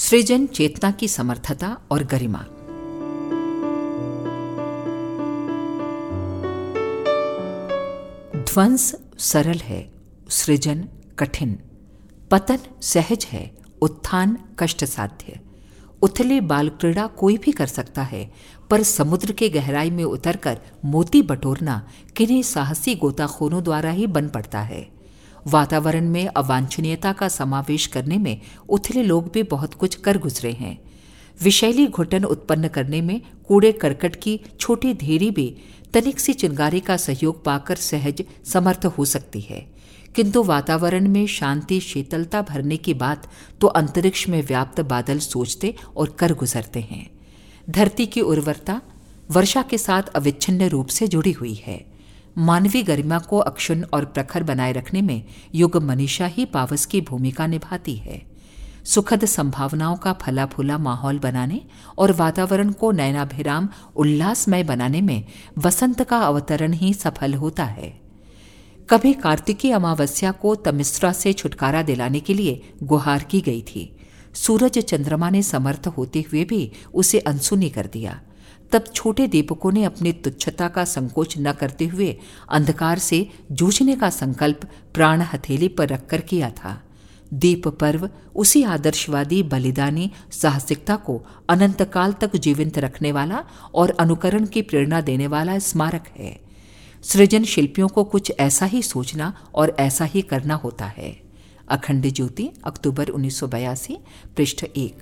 सृजन, चेतना की समर्थता और गरिमा। ध्वंस सरल है, सृजन कठिन। पतन सहज है, उत्थान कष्ट साध्य उथले बाल क्रीड़ा कोई भी कर सकता है, पर समुद्र के गहराई में उतरकर मोती बटोरना किन्हीं साहसी गोताखोरों द्वारा ही बन पड़ता है। वातावरण में अवांछनीयता का समावेश करने में उथले लोग भी बहुत कुछ कर गुजरे हैं। विषैली घुटन उत्पन्न करने में कूड़े करकट की छोटी धेरी भी तनिक सी चिंगारी का सहयोग पाकर सहज समर्थ हो सकती है। किंतु वातावरण में शांति, शीतलता भरने की बात तो अंतरिक्ष में व्याप्त बादल सोचते और कर गुजरते हैं। धरती की उर्वरता वर्षा के साथ अविच्छिन्न रूप से जुड़ी हुई है। मानवीय गरिमा को अक्षुण और प्रखर बनाए रखने में युग मनीषा ही पावस की भूमिका निभाती है। सुखद संभावनाओं का फला फूला माहौल बनाने और वातावरण को नयनाभिराम उल्लासमय बनाने में वसंत का अवतरण ही सफल होता है। कभी कार्तिकी अमावस्या को तमिश्रा से छुटकारा दिलाने के लिए गुहार की गई थी। सूरज चंद्रमा ने समर्थ होते हुए भी उसे अनसुनी कर दिया। तब छोटे दीपकों ने अपनी तुच्छता का संकोच न करते हुए अंधकार से जूझने का संकल्प प्राण हथेली पर रखकर किया था। दीप पर्व उसी आदर्शवादी बलिदानी साहसिकता को अनंत काल तक जीवंत रखने वाला और अनुकरण की प्रेरणा देने वाला स्मारक है। सृजन शिल्पियों को कुछ ऐसा ही सोचना और ऐसा ही करना होता है। अखंड ज्योति, अक्टूबर उन्नीस सौ बयासी, पृष्ठ एक।